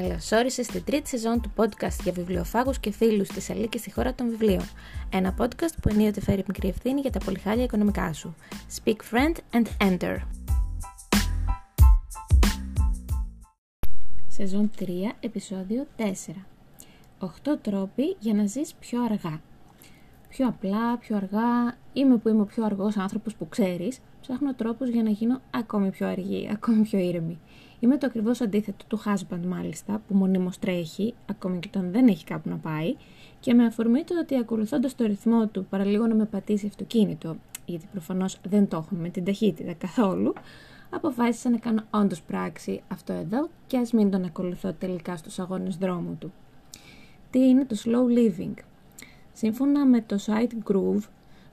Καλώς όρισες στη τρίτη σεζόν του podcast για βιβλιοφάγους και φίλους της Αλίκης στη χώρα των βιβλίων. Ένα podcast που ενίοτε φέρει μικρή ευθύνη για τα πολυχάλια οικονομικά σου. Speak friend and enter. Σεζόν 3, επεισόδιο 4. 8 τρόποι για να ζεις πιο αργά. Πιο απλά, πιο αργά, είμαι που είμαι ο πιο αργός άνθρωπος που ξέρεις, ψάχνω τρόπους για να γίνω ακόμη πιο αργή, ακόμη πιο ήρεμη. Είμαι το ακριβώς αντίθετο του husband μάλιστα, που μονίμως τρέχει, ακόμη και όταν δεν έχει κάπου να πάει, και με αφορμή το ότι ακολουθώντας το ρυθμό του παραλίγο να με πατήσει αυτοκίνητο, γιατί προφανώς δεν το έχουμε με την ταχύτητα καθόλου, αποφάσισα να κάνω όντως πράξη αυτό εδώ και ας μην τον ακολουθώ τελικά στους αγώνες δρόμου του. Τι είναι το slow living; Σύμφωνα με το site Groove,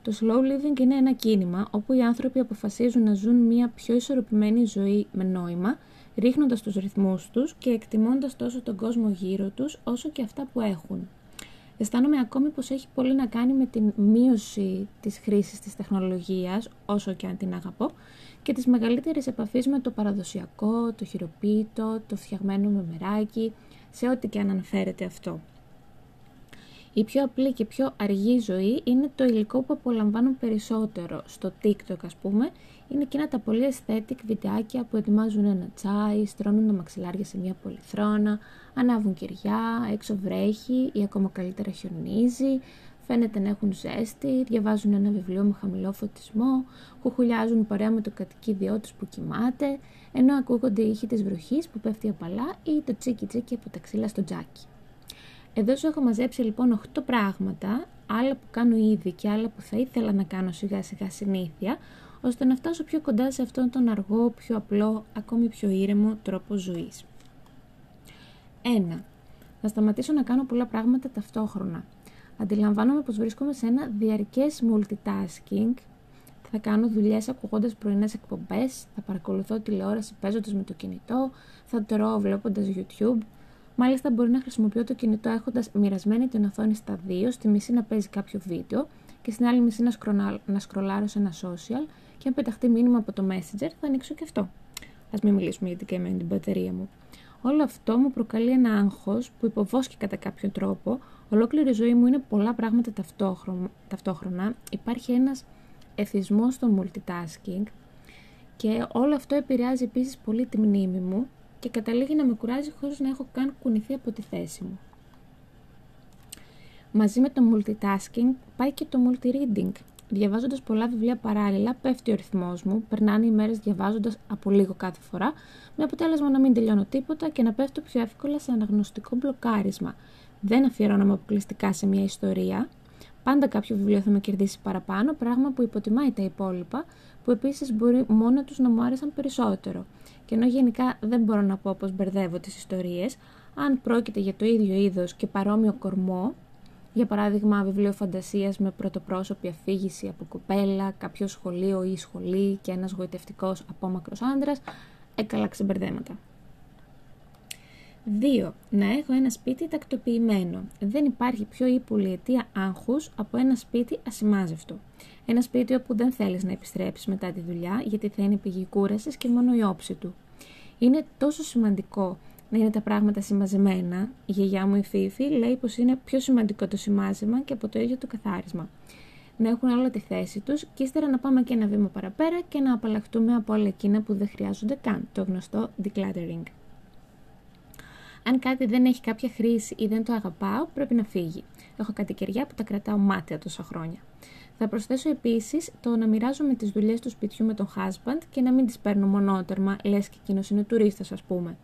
το slow living είναι ένα κίνημα όπου οι άνθρωποι αποφασίζουν να ζουν μια πιο ισορροπημένη ζωή με νόημα ρίχνοντας τους ρυθμούς τους και εκτιμώντας τόσο τον κόσμο γύρω τους όσο και αυτά που έχουν. Αισθάνομαι ακόμη πως έχει πολύ να κάνει με την μείωση της χρήσης της τεχνολογίας, όσο και αν την αγαπώ, και της μεγαλύτερης επαφής με το παραδοσιακό, το χειροποίητο, το φτιαγμένο με μεράκι, σε ό,τι και αν αναφέρεται αυτό. Η πιο απλή και πιο αργή ζωή είναι το υλικό που απολαμβάνουν περισσότερο στο TikTok ας πούμε. Είναι εκείνα τα πολύ aesthetic βιντεάκια που ετοιμάζουν ένα τσάι, στρώνουν τα μαξιλάρια σε μια πολυθρόνα, ανάβουν κεριά, έξω βρέχει ή ακόμα καλύτερα χιονίζει, φαίνεται να έχουν ζέστη, διαβάζουν ένα βιβλίο με χαμηλό φωτισμό, κουχουλιάζουν παρέα με το κατοικίδιό τους που κοιμάται, ενώ ακούγονται οι ήχοι της βροχής που πέφτει απαλά ή το τσίκι τσίκι από τα ξύλα στο τζάκι. Εδώ σου έχω μαζέψει λοιπόν 8 πράγματα, άλλα που κάνω ήδη και άλλα που θα ήθελα να κάνω σιγά σιγά συνήθεια, ώστε να φτάσω πιο κοντά σε αυτόν τον αργό, πιο απλό, ακόμη πιο ήρεμο τρόπο ζωής. 1. Να σταματήσω να κάνω πολλά πράγματα ταυτόχρονα. Αντιλαμβάνομαι πως βρίσκομαι σε ένα διαρκές multitasking, θα κάνω δουλειές ακούγοντας πρωινές εκπομπές, θα παρακολουθώ τηλεόραση παίζοντας με το κινητό, θα τρώω βλέποντας YouTube, Μάλιστα, μπορεί να χρησιμοποιώ το κινητό έχοντας μοιρασμένη την οθόνη στα δύο, στη μισή να παίζει κάποιο βίντεο και στην άλλη μισή να, σκρονάλ, να σκρολάρω σε ένα social και αν πεταχτεί μήνυμα από το Messenger θα ανοίξω και αυτό. Α μην μιλήσουμε για την καημένη την μπαταρία μου. Όλο αυτό μου προκαλεί ένα άγχος που υποβόσκει κατά κάποιο τρόπο. Ολόκληρη η ζωή μου είναι πολλά πράγματα ταυτόχρονα. Υπάρχει ένας εθισμός στο multitasking και όλο αυτό επηρεάζει επίσης πολύ τη μνήμη μου και καταλήγει να με κουράζει χωρίς να έχω καν κουνηθεί από τη θέση μου. Μαζί με το multitasking πάει και το multi-reading. Διαβάζοντας πολλά βιβλία παράλληλα, πέφτει ο ρυθμός μου, περνάνε οι μέρες διαβάζοντας από λίγο κάθε φορά, με αποτέλεσμα να μην τελειώνω τίποτα και να πέφτω πιο εύκολα σε αναγνωστικό μπλοκάρισμα. Δεν αφιερώνομαι αποκλειστικά σε μια ιστορία. Πάντα κάποιο βιβλίο θα με κερδίσει παραπάνω, πράγμα που υποτιμάει τα υπόλοιπα, που επίσης μπορεί μόνο τους να μου άρεσαν περισσότερο. Και ενώ γενικά δεν μπορώ να πω πως μπερδεύω τις ιστορίες, αν πρόκειται για το ίδιο είδος και παρόμοιο κορμό, για παράδειγμα βιβλίο φαντασίας με πρωτοπρόσωπη αφήγηση από κοπέλα, κάποιο σχολείο ή σχολή και ένας γοητευτικός απόμακρος άντρας, έκαλα ξεμπερδέματα. 2. Να έχω ένα σπίτι τακτοποιημένο. Δεν υπάρχει πιο ύπουλη αιτία άγχους από ένα σπίτι ασημάζευτο. Ένα σπίτι όπου δεν θέλεις να επιστρέψεις μετά τη δουλειά γιατί θα είναι πηγή κούρασης και μόνο η όψη του. Είναι τόσο σημαντικό να είναι τα πράγματα συμμαζεμένα. Η γιαγιά μου η Φίφη λέει πως είναι πιο σημαντικό το σημάζεμα και από το ίδιο το καθάρισμα. Να έχουν όλα τη θέση τους και ύστερα να πάμε και ένα βήμα παραπέρα και να απαλλαχτούμε από όλα εκείνα που δεν χρειάζονται καν, το γνωστό decluttering. Αν κάτι δεν έχει κάποια χρήση ή δεν το αγαπάω, πρέπει να φύγει. Έχω κάτι κεριά που τα κρατάω μάτια τόσα χρόνια. Θα προσθέσω επίσης το να μοιράζομαι τις δουλειές του σπιτιού με τον husband και να μην τις παίρνω μονότερμα, λες και εκείνος είναι τουρίστας, ας πούμε.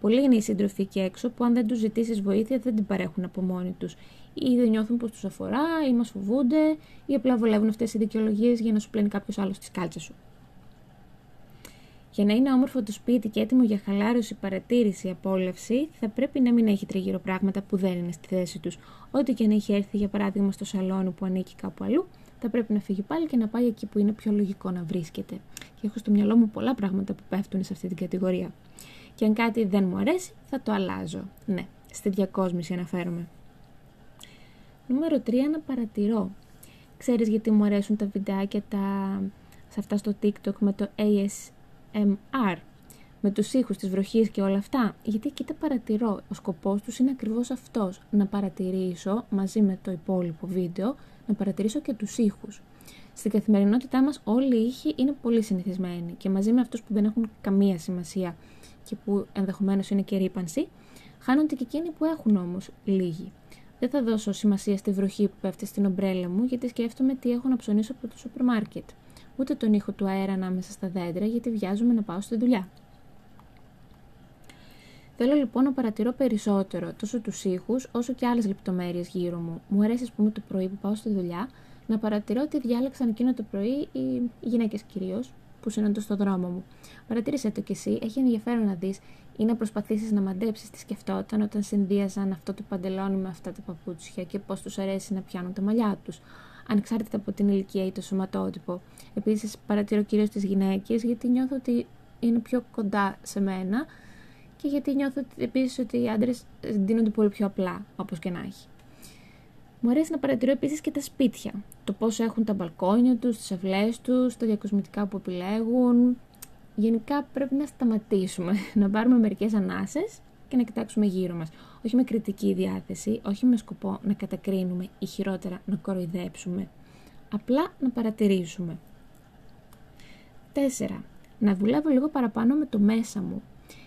Πολλοί είναι οι σύντροφοι εκεί έξω που αν δεν τους ζητήσεις βοήθεια δεν την παρέχουν από μόνοι τους. Ή δεν νιώθουν πως τους αφορά, ή μας φοβούνται, ή απλά βολεύουν αυτές οι δικαιολογίες για να σου πλένει κάποιος άλλος τις κάλτσες σου. Για να είναι όμορφο το σπίτι και έτοιμο για χαλάρωση, παρατήρηση, απόλαυση, θα πρέπει να μην έχει τριγύρω πράγματα που δεν είναι στη θέση τους. Ό,τι και αν έχει έρθει, για παράδειγμα, στο σαλόνι που ανήκει κάπου αλλού, θα πρέπει να φύγει πάλι και να πάει εκεί που είναι πιο λογικό να βρίσκεται. Και έχω στο μυαλό μου πολλά πράγματα που πέφτουν σε αυτή την κατηγορία. Και αν κάτι δεν μου αρέσει, θα το αλλάζω. Ναι, στη διακόσμηση αναφέρομαι. Νούμερο 3. Να παρατηρώ. Ξέρεις γιατί μου αρέσουν τα βιντεάκια τα... σε αυτά στο TikTok με το ASMR. με τους ήχους της βροχής και όλα αυτά. Γιατί εκεί τα παρατηρώ. Ο σκοπός τους είναι ακριβώς αυτός. Να παρατηρήσω μαζί με το υπόλοιπο βίντεο, να παρατηρήσω και τους ήχους. Στην καθημερινότητά μας όλοι οι ήχοι είναι πολύ συνηθισμένοι και μαζί με αυτούς που δεν έχουν καμία σημασία και που ενδεχομένως είναι και ρήπανση, χάνονται και εκείνοι που έχουν όμως λίγοι. Δεν θα δώσω σημασία στη βροχή που πέφτει στην ομπρέλα μου γιατί σκέφτομαι τι έχω να ψωνίσω από το σούπερ μάρκετ. Ούτε τον ήχο του αέρα ανάμεσα στα δέντρα γιατί βιάζομαι να πάω στη δουλειά. Θέλω λοιπόν να παρατηρώ περισσότερο τόσο τους ήχους όσο και άλλες λεπτομέρειες γύρω μου. Μου αρέσει, ας πούμε, το πρωί που πάω στη δουλειά να παρατηρώ τι διάλεξαν εκείνο το πρωί οι γυναίκες κυρίως που συναντώ στο δρόμο μου. Παρατήρησε το κι εσύ, έχει ενδιαφέρον να δεις ή να προσπαθήσεις να μαντέψεις τι σκεφτόταν όταν συνδύαζαν αυτό το παντελόνι με αυτά τα παπούτσια και πώς τους αρέσει να πιάνουν τα μαλλιά τους, ανεξάρτητα από την ηλικία ή το σωματότυπο. Επίσης, παρατηρώ κυρίως τις γυναίκες γιατί νιώθω ότι είναι πιο κοντά σε μένα και γιατί νιώθω επίσης ότι οι άντρες δίνονται πολύ πιο απλά, όπως και να έχει. Μου αρέσει να παρατηρώ επίσης και τα σπίτια. Το πώς έχουν τα μπαλκόνια τους, τις αυλές τους, τα διακοσμητικά που επιλέγουν. Γενικά πρέπει να σταματήσουμε, να πάρουμε μερικές ανάσες και να κοιτάξουμε γύρω μας. Όχι με κριτική διάθεση, όχι με σκοπό να κατακρίνουμε ή χειρότερα να κοροϊδέψουμε. Απλά να παρατηρήσουμε. 4. Να δουλεύω λίγο παραπάνω με το μέσα μου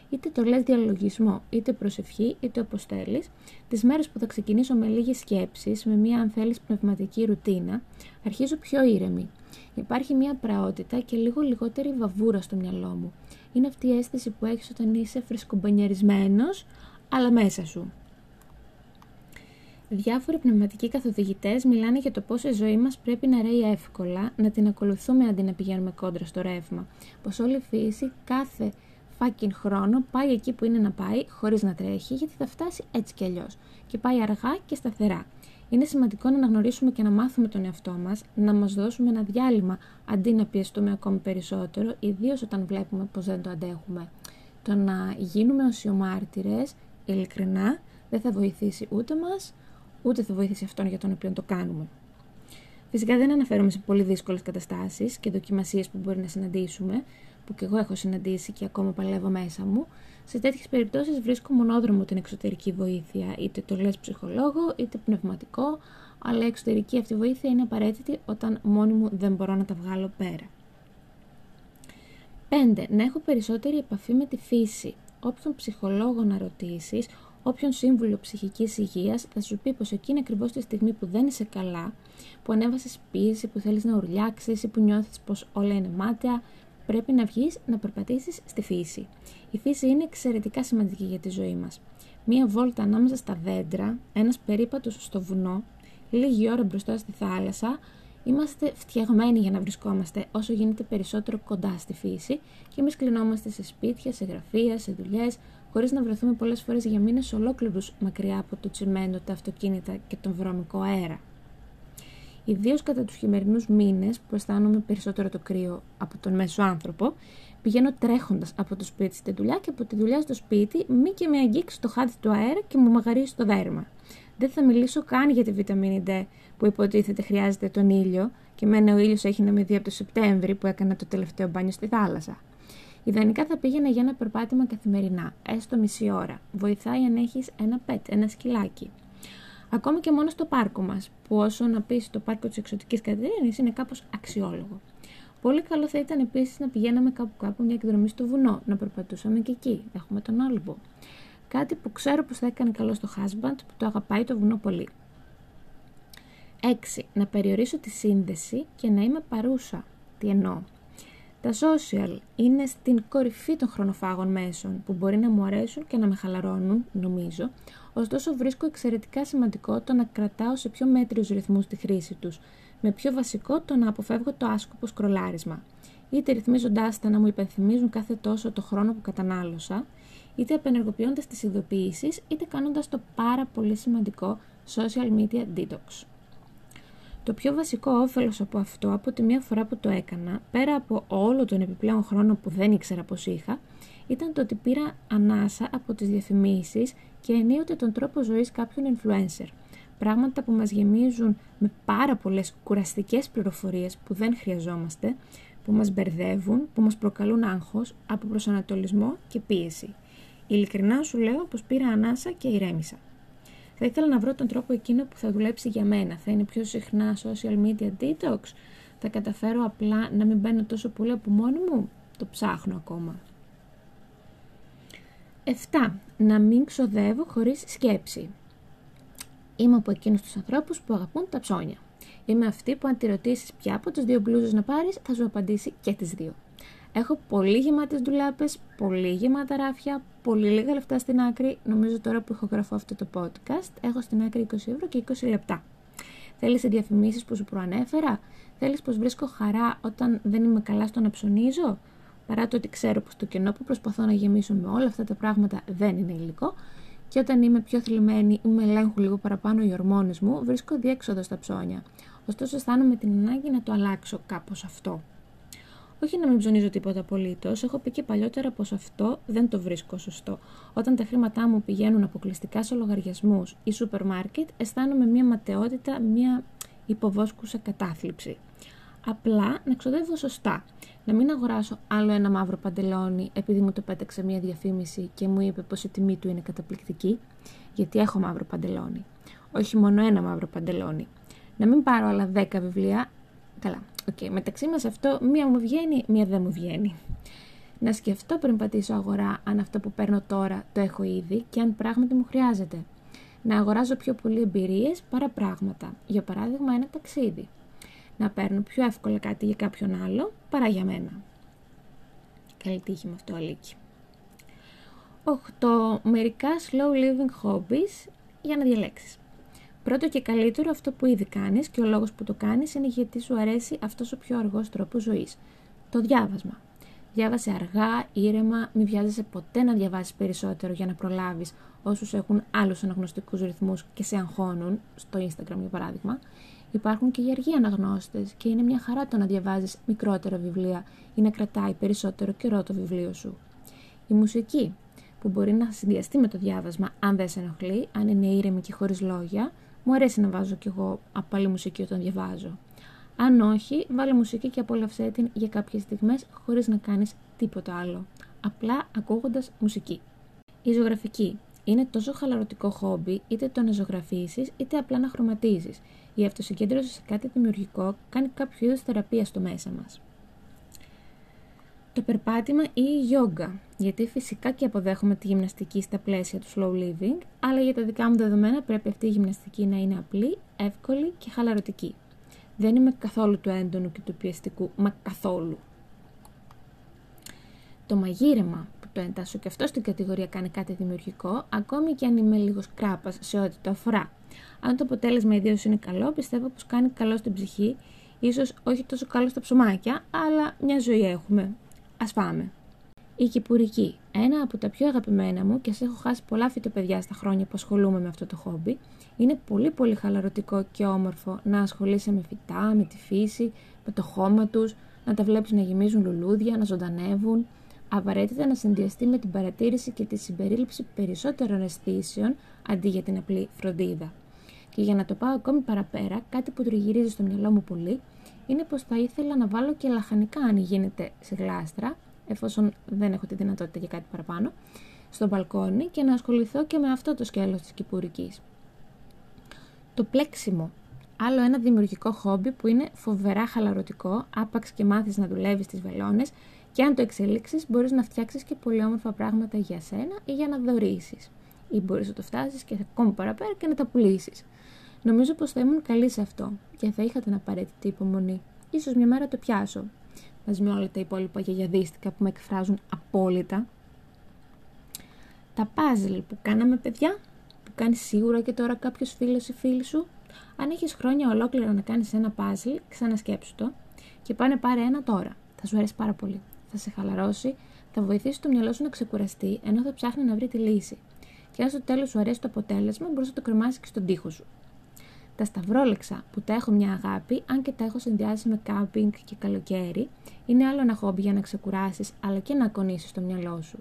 είτε το λες διαλογισμό, είτε προσευχή, είτε αποστέλεις, τις μέρες που θα ξεκινήσω με λίγες σκέψεις, με μια αν θέλεις πνευματική ρουτίνα, αρχίζω πιο ήρεμη. Υπάρχει μια πραότητα και λίγο λιγότερη βαβούρα στο μυαλό μου. Είναι αυτή η αίσθηση που έχεις όταν είσαι φρεσκομπανιαρισμένος, αλλά μέσα σου. Διάφοροι πνευματικοί καθοδηγητές μιλάνε για το πώς η ζωή μας πρέπει να ρέει εύκολα, να την ακολουθούμε αντί να πηγαίνουμε κόντρα στο ρεύμα. Πως όλη η φύση κάθε fucking χρόνο πάει εκεί που είναι να πάει, χωρίς να τρέχει, γιατί θα φτάσει έτσι κι αλλιώς. Και πάει αργά και σταθερά. Είναι σημαντικό να αναγνωρίσουμε και να μάθουμε τον εαυτό μας, να μας δώσουμε ένα διάλειμμα αντί να πιεστούμε ακόμη περισσότερο, ιδίως όταν βλέπουμε πως δεν το αντέχουμε. Το να γίνουμε οσιομάρτυρες, ειλικρινά, δεν θα βοηθήσει ούτε μας, ούτε θα βοηθήσει αυτόν για τον οποίο το κάνουμε. Φυσικά δεν αναφέρομαι σε πολύ δύσκολες καταστάσεις και δοκιμασίες που μπορεί να συναντήσουμε, που και εγώ έχω συναντήσει και ακόμα παλεύω μέσα μου, σε τέτοιες περιπτώσεις βρίσκω μονόδρομο την εξωτερική βοήθεια, είτε το λες ψυχολόγο, είτε πνευματικό, αλλά η εξωτερική αυτή βοήθεια είναι απαραίτητη όταν μόνη μου δεν μπορώ να τα βγάλω πέρα. 5. Να έχω περισσότερη επαφή με τη φύση. Όποιον ψυχολόγο να ρωτήσεις, όποιον σύμβουλο ψυχικής υγείας θα σου πει πως εκείνη ακριβώς τη στιγμή που δεν είσαι καλά, που ανέβασες πίεση, που θέλεις να ουρλιάξεις ή που νιώθεις πως όλα είναι μάταια, πρέπει να βγεις να περπατήσεις στη φύση. Η φύση είναι εξαιρετικά σημαντική για τη ζωή μας. Μία βόλτα ανάμεσα στα δέντρα, ένας περίπατος στο βουνό, λίγη ώρα μπροστά στη θάλασσα, είμαστε φτιαγμένοι για να βρισκόμαστε όσο γίνεται περισσότερο κοντά στη φύση και εμείς κλεινόμαστε σε σπίτια, σε γραφεία, σε δουλειές, χωρίς να βρεθούμε πολλές φορές για μήνες ολόκληρους μακριά από το τσιμέντο, τα αυτοκίνητα και τον βρώμικο αέρα. Ιδίως κατά τους χειμερινούς μήνες που αισθάνομαι περισσότερο το κρύο από τον μέσο άνθρωπο, πηγαίνω τρέχοντας από το σπίτι στη δουλειά και από τη δουλειά στο σπίτι, μη και με αγγίξει το χάδι του αέρα και μου μαγαρίσει το δέρμα. Δεν θα μιλήσω καν για τη βιταμίνη D που υποτίθεται χρειάζεται τον ήλιο και μένα ο ήλιος έχει να με δει από το Σεπτέμβρη που έκανα το τελευταίο μπάνιο στη θάλασσα. Ιδανικά θα πήγαινα για ένα περπάτημα καθημερινά, έστω μισή ώρα. Βοηθάει αν έχεις ένα πετ, ένα σκυλάκι. Ακόμη και μόνο στο πάρκο μας, που όσο να πεις το πάρκο της Εξωτικής Κατερίνη είναι κάπως αξιόλογο. Πολύ καλό θα ήταν επίσης να πηγαίναμε κάπου κάπου μια εκδρομή στο βουνό, να περπατούσαμε και εκεί. Έχουμε τον Όλυμπο. Κάτι που ξέρω πως θα έκανε καλό στο husband που το αγαπάει το βουνό πολύ. 6. Να περιορίσω τη σύνδεση και να είμαι παρούσα. Τι εννοώ; Τα social είναι στην κορυφή των χρονοφάγων μέσων που μπορεί να μου αρέσουν και να με χαλαρώνουν, νομίζω, ωστόσο βρίσκω εξαιρετικά σημαντικό το να κρατάω σε πιο μέτριους ρυθμούς τη χρήση τους, με πιο βασικό το να αποφεύγω το άσκοπο σκρολάρισμα, είτε ρυθμίζοντάς τα να μου υπενθυμίζουν κάθε τόσο το χρόνο που κατανάλωσα, είτε απενεργοποιώντας τις ειδοποιήσεις, είτε κάνοντας το πάρα πολύ σημαντικό social media detox. Το πιο βασικό όφελος από αυτό, από τη μία φορά που το έκανα, πέρα από όλο τον επιπλέον χρόνο που δεν ήξερα πως είχα, ήταν το ότι πήρα ανάσα από τις διαφημίσεις και ενίοτε τον τρόπο ζωής κάποιων influencer. Πράγματα που μας γεμίζουν με πάρα πολλές κουραστικές πληροφορίες που δεν χρειαζόμαστε, που μας μπερδεύουν, που μας προκαλούν άγχος, από προσανατολισμό και πίεση. Ειλικρινά σου λέω πως πήρα ανάσα και ηρέμησα. Θα ήθελα να βρω τον τρόπο εκείνο που θα δουλέψει για μένα. Θα είναι πιο συχνά social media detox; Θα καταφέρω απλά να μην μπαίνω τόσο πολύ από μόνη μου; Το ψάχνω ακόμα. 7. Να μην ξοδεύω χωρίς σκέψη. Είμαι από εκείνους τους ανθρώπους που αγαπούν τα ψώνια. Είμαι αυτή που αν τη ρωτήσεις ποια από τις δύο μπλούζες να πάρεις θα σου απαντήσει και τις δύο. Έχω πολύ γεμάτες ντουλάπες, πολύ γεμάτα ράφια, πολύ λίγα λεφτά στην άκρη. Νομίζω τώρα που ηχογραφώ αυτό το podcast έχω στην άκρη 20 ευρώ και 20 λεπτά. Θέλεις διαφημίσεις που σου προανέφερα; Θέλεις πως βρίσκω χαρά όταν δεν είμαι καλά στο να ψωνίζω; Παρά το ότι ξέρω πως το κενό που προσπαθώ να γεμίσω με όλα αυτά τα πράγματα δεν είναι υλικό και όταν είμαι πιο θλιμμένη ή με ελέγχουν λίγο παραπάνω οι ορμόνες μου, βρίσκω διέξοδο στα ψώνια. Ωστόσο αισθάνομαι την ανάγκη να το αλλάξω κάπως αυτό. Όχι να μην ψωνίζω τίποτα απολύτως. Έχω πει και παλιότερα πως αυτό δεν το βρίσκω σωστό. Όταν τα χρήματά μου πηγαίνουν αποκλειστικά σε λογαριασμούς ή σούπερ μάρκετ, αισθάνομαι μια ματαιότητα, μια υποβόσκουσα κατάθλιψη. Απλά να ξοδεύω σωστά. Να μην αγοράσω άλλο ένα μαύρο παντελόνι επειδή μου το πέταξε μια διαφήμιση και μου είπε πως η τιμή του είναι καταπληκτική, γιατί έχω μαύρο παντελόνι. Όχι μόνο ένα μαύρο παντελόνι. Να μην πάρω άλλα 10 βιβλία. Καλά, οκ, μεταξύ μας αυτό μία μου βγαίνει, μία δεν μου βγαίνει. Να σκεφτώ πριν πατήσω αγορά αν αυτό που παίρνω τώρα το έχω ήδη και αν πράγματι μου χρειάζεται. Να αγοράζω πιο πολύ εμπειρίες παρά πράγματα. Για παράδειγμα, ένα ταξίδι. Να παίρνω πιο εύκολα κάτι για κάποιον άλλο παρά για μένα. Καλή τύχη με αυτό, Αλίκη. 8. Μερικά slow living hobbies για να διαλέξεις. Πρώτο και καλύτερο αυτό που ήδη κάνεις και ο λόγος που το κάνεις είναι γιατί σου αρέσει αυτός ο πιο αργός τρόπος ζωής. Το διάβασμα. Διάβασε αργά, ήρεμα, μην βιάζεσαι ποτέ να διαβάσεις περισσότερο για να προλάβεις όσους έχουν άλλους αναγνωστικούς ρυθμούς και σε αγχώνουν, στο Instagram για παράδειγμα. Υπάρχουν και οι αργοί αναγνώστες και είναι μια χαρά το να διαβάζεις μικρότερα βιβλία ή να κρατάει περισσότερο καιρό το βιβλίο σου. Η μουσική, που μπορεί να συνδυαστεί με το διάβασμα αν δεν σε ενοχλεί, αν είναι ήρεμη και χωρίς λόγια, μου αρέσει να βάζω κι εγώ απαλή μουσική όταν διαβάζω. Αν όχι, βάλε μουσική και απόλαυσέ την για κάποιες στιγμές χωρίς να κάνεις τίποτα άλλο. Απλά ακούγοντας μουσική. Η ζωγραφική. Είναι τόσο χαλαρωτικό χόμπι είτε το να ζωγραφίσεις είτε απλά να χρωματίζεις. Η αυτοσυγκέντρωση σε κάτι δημιουργικό κάνει κάποιο είδου θεραπεία στο μέσα μας το περπάτημα ή η γιόγκα, γιατί φυσικά και αποδέχομαι τη γυμναστική στα πλαίσια του slow living, αλλά για τα δικά μου δεδομένα πρέπει αυτή η γυμναστική να είναι απλή, εύκολη και χαλαρωτική. Δεν είμαι καθόλου του έντονου και του πιεστικού, μα καθόλου. Το μαγείρεμα, που το εντάσσω και αυτό στην κατηγορία κάνει κάτι δημιουργικό, ακόμη και αν είμαι λίγος κράπας σε ό,τι το αφορά. Αν το αποτέλεσμα ιδίως είναι καλό, πιστεύω πως κάνει καλό στην ψυχή, ίσως όχι τόσο καλό στα ψωμάκια, αλλά μια ζωή έχουμε. Α πάμε. Η Κυπουρική. Ένα από τα πιο αγαπημένα μου και σε έχω χάσει πολλά φυτοπαιδιά στα χρόνια που ασχολούμαι με αυτό το χόμπι. Είναι πολύ πολύ χαλαρωτικό και όμορφο να ασχολείσαι με φυτά, με τη φύση, με το χώμα τους, να τα βλέπεις να γεμίζουν λουλούδια, να ζωντανεύουν. Απαραίτητα να συνδυαστεί με την παρατήρηση και τη συμπερίληψη περισσότερων αισθήσεων αντί για την απλή φροντίδα. Και για να το πάω ακόμη παραπέρα, κάτι που τριγυρίζει στο μυαλό μου πολύ είναι πως θα ήθελα να βάλω και λαχανικά αν γίνεται σε γλάστρα, εφόσον δεν έχω τη δυνατότητα για κάτι παραπάνω, στο μπαλκόνι και να ασχοληθώ και με αυτό το σκέλος της κυπουρικής. Το πλέξιμο. Άλλο ένα δημιουργικό χόμπι που είναι φοβερά χαλαρωτικό, άπαξ και μάθεις να δουλεύεις τις βελόνες και αν το εξελίξεις μπορείς να φτιάξεις και πολύ όμορφα πράγματα για σένα ή για να δωρήσεις. Ή μπορείς να το φτάσεις και ακόμη παραπέρα και να τα πουλήσεις. Νομίζω πως θα ήμουν καλή σε αυτό και θα είχα την απαραίτητη υπομονή. Ίσως μια μέρα το πιάσω. Μαζί με όλα τα υπόλοιπα γιαγιαδίστικα που με εκφράζουν απόλυτα. Τα puzzle που κάναμε παιδιά, που κάνεις σίγουρα και τώρα κάποιος φίλος ή φίλη σου. Αν έχεις χρόνια ολόκληρα να κάνεις ένα puzzle, ξανασκέψου το και πάνε πάρε ένα τώρα. Θα σου αρέσει πάρα πολύ. Θα σε χαλαρώσει, θα βοηθήσει το μυαλό σου να ξεκουραστεί ενώ θα ψάχνει να βρει τη λύση. Και αν στο τέλος σου αρέσει το αποτέλεσμα, μπορείς να το κρεμάσεις και στον τοίχο σου. Τα σταυρόλεξα που τα έχω μια αγάπη, αν και τα έχω συνδυάσει με κάμπινγκ και καλοκαίρι, είναι άλλο ένα χόμπι για να ξεκουράσεις αλλά και να ακονίσει το μυαλό σου.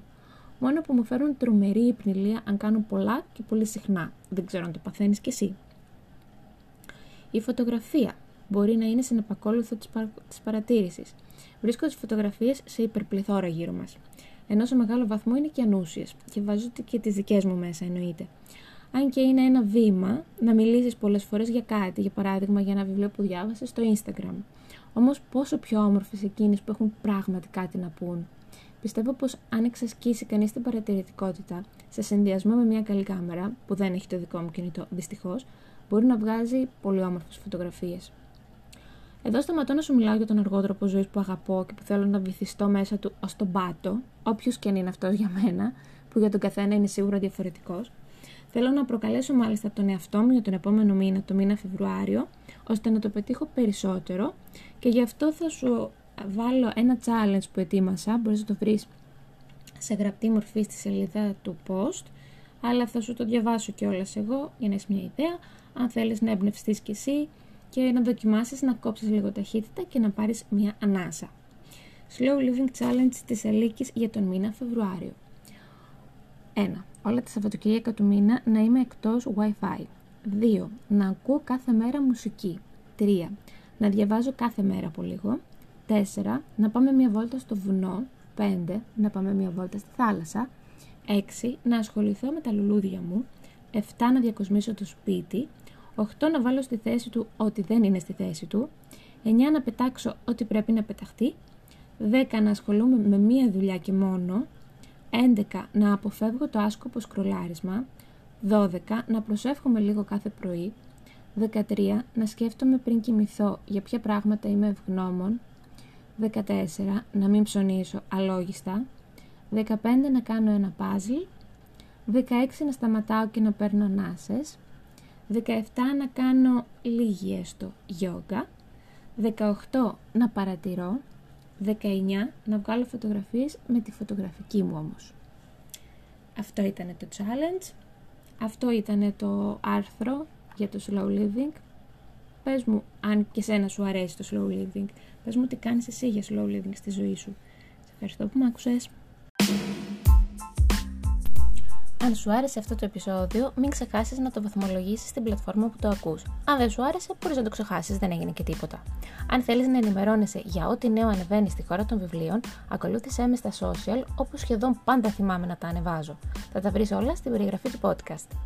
Μόνο που μου φέρουν τρομερή υπνηλία αν κάνουν πολλά και πολύ συχνά. Δεν ξέρω αν το παθαίνεις κι εσύ. Η φωτογραφία. Μπορεί να είναι συνεπακόλουθο της, παρα... της παρατήρησης. Βρίσκω τις φωτογραφίες σε υπερπληθώρα γύρω μας. Ενώ σε μεγάλο βαθμό είναι και ανούσιες και βάζω και τις δικές μου μέσα εννοείται. Αν και είναι ένα βήμα να μιλήσεις πολλές φορές για κάτι, για παράδειγμα για ένα βιβλίο που διάβασες στο Instagram. Όμως πόσο πιο όμορφες εκείνες που έχουν πράγματι κάτι να πούν. Πιστεύω πως αν εξασκήσει κανείς την παρατηρητικότητα σε συνδυασμό με μια καλή κάμερα, που δεν έχει το δικό μου κινητό δυστυχώς, μπορεί να βγάζει πολύ όμορφες φωτογραφίες. Εδώ σταματώ να σου μιλάω για τον αργό τρόπο ζωής που αγαπώ και που θέλω να βυθιστώ μέσα του ως τον πάτο, όποιος και αν είναι αυτός για μένα, που για τον καθένα είναι σίγουρα διαφορετικός. Θέλω να προκαλέσω μάλιστα τον εαυτό μου για τον επόμενο μήνα, το μήνα Φεβρουάριο, ώστε να το πετύχω περισσότερο και γι' αυτό θα σου βάλω ένα challenge που ετοίμασα, μπορείς να το βρεις σε γραπτή μορφή στη σελίδα του post, αλλά θα σου το διαβάσω κιόλας εγώ για να έχεις μια ιδέα, αν θέλεις να εμπνευστείς κι εσύ και να δοκιμάσεις να κόψεις λίγο ταχύτητα και να πάρεις μια ανάσα. Slow Living Challenge της Αλίκης για τον μήνα Φεβρουάριο. 1. Όλα τα Σαββατοκύριακα του μήνα να είμαι εκτός Wi-Fi. 2. Να ακούω κάθε μέρα μουσική. 3. Να διαβάζω κάθε μέρα από λίγο. 4. Να πάμε μια βόλτα στο βουνό. 5. Να πάμε μια βόλτα στη θάλασσα. 6. Να ασχοληθώ με τα λουλούδια μου. 7. Να διακοσμήσω το σπίτι. 8. Να βάλω στη θέση του ό,τι δεν είναι στη θέση του. 9. Να πετάξω ό,τι πρέπει να πεταχτεί. 10. Να ασχολούμαι με μία δουλειά και μόνο. 11. Να αποφεύγω το άσκοπο σκρολάρισμα. 12. Να προσεύχομαι λίγο κάθε πρωί. 13. Να σκέφτομαι πριν κοιμηθώ για ποια πράγματα είμαι ευγνώμων. 14. Να μην ψωνίσω αλόγιστα. 15. Να κάνω ένα πάζλ. 16. Να σταματάω και να παίρνω ανάσες. 17. Να κάνω λίγη έστω γιόγκα. 18. Να παρατηρώ. 19. Να βγάλω φωτογραφίες με τη φωτογραφική μου όμως. Αυτό ήταν το challenge. Αυτό ήταν το άρθρο για το slow living. Πες μου αν και σένα σου αρέσει το slow living. Πες μου τι κάνεις εσύ για slow living στη ζωή σου. Σε ευχαριστώ που με άκουσες. Αν σου άρεσε αυτό το επεισόδιο, μην ξεχάσεις να το βαθμολογήσεις στην πλατφόρμα που το ακούς. Αν δεν σου άρεσε, μπορείς να το ξεχάσεις, δεν έγινε και τίποτα. Αν θέλεις να ενημερώνεσαι για ό,τι νέο ανεβαίνει στη χώρα των βιβλίων, ακολούθησέ με στα social, όπου σχεδόν πάντα θυμάμαι να τα ανεβάζω. Θα τα βρεις όλα στην περιγραφή του podcast.